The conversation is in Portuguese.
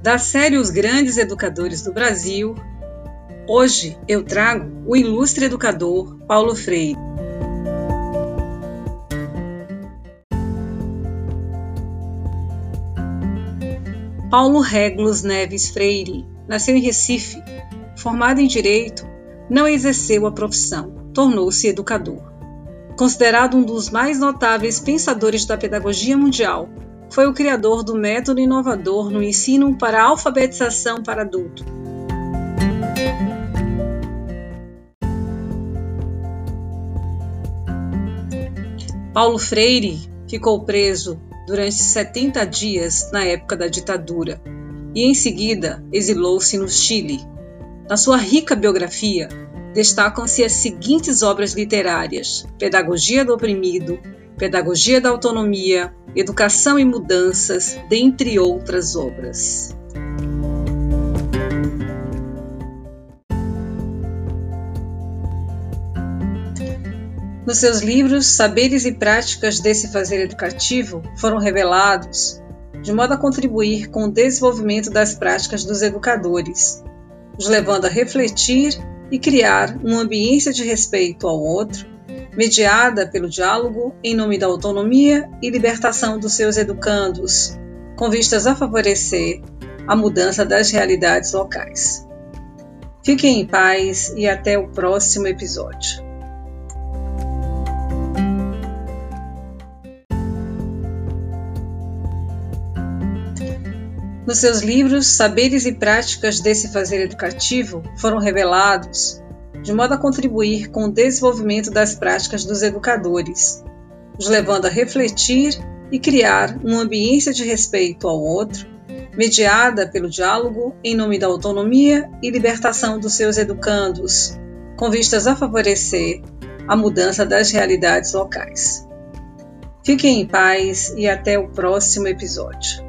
Da série Os Grandes Educadores do Brasil, hoje eu trago o ilustre educador Paulo Freire. Paulo Regulus Neves Freire nasceu em Recife, formado em Direito, não exerceu a profissão, tornou-se educador. Considerado um dos mais notáveis pensadores da pedagogia mundial, foi o criador do método inovador no ensino para alfabetização para adulto. Paulo Freire ficou preso durante 70 dias na época da ditadura e em seguida exilou-se no Chile. Na sua rica biografia, destacam-se as seguintes obras literárias: Pedagogia do Oprimido, Pedagogia da Autonomia, Educação e Mudanças, dentre outras obras. Nos seus livros, saberes e práticas desse fazer educativo foram revelados de modo a contribuir com o desenvolvimento das práticas dos educadores, os levando a refletir e criar uma ambiência de respeito ao outro mediada pelo diálogo em nome da autonomia e libertação dos seus educandos, com vistas a favorecer a mudança das realidades locais. Fiquem em paz e até o próximo episódio. Nos seus livros, saberes e práticas desse fazer educativo foram revelados de modo a contribuir com o desenvolvimento das práticas dos educadores, os levando a refletir e criar uma ambiência de respeito ao outro, mediada pelo diálogo em nome da autonomia e libertação dos seus educandos, com vistas a favorecer a mudança das realidades locais. Fiquem em paz e até o próximo episódio.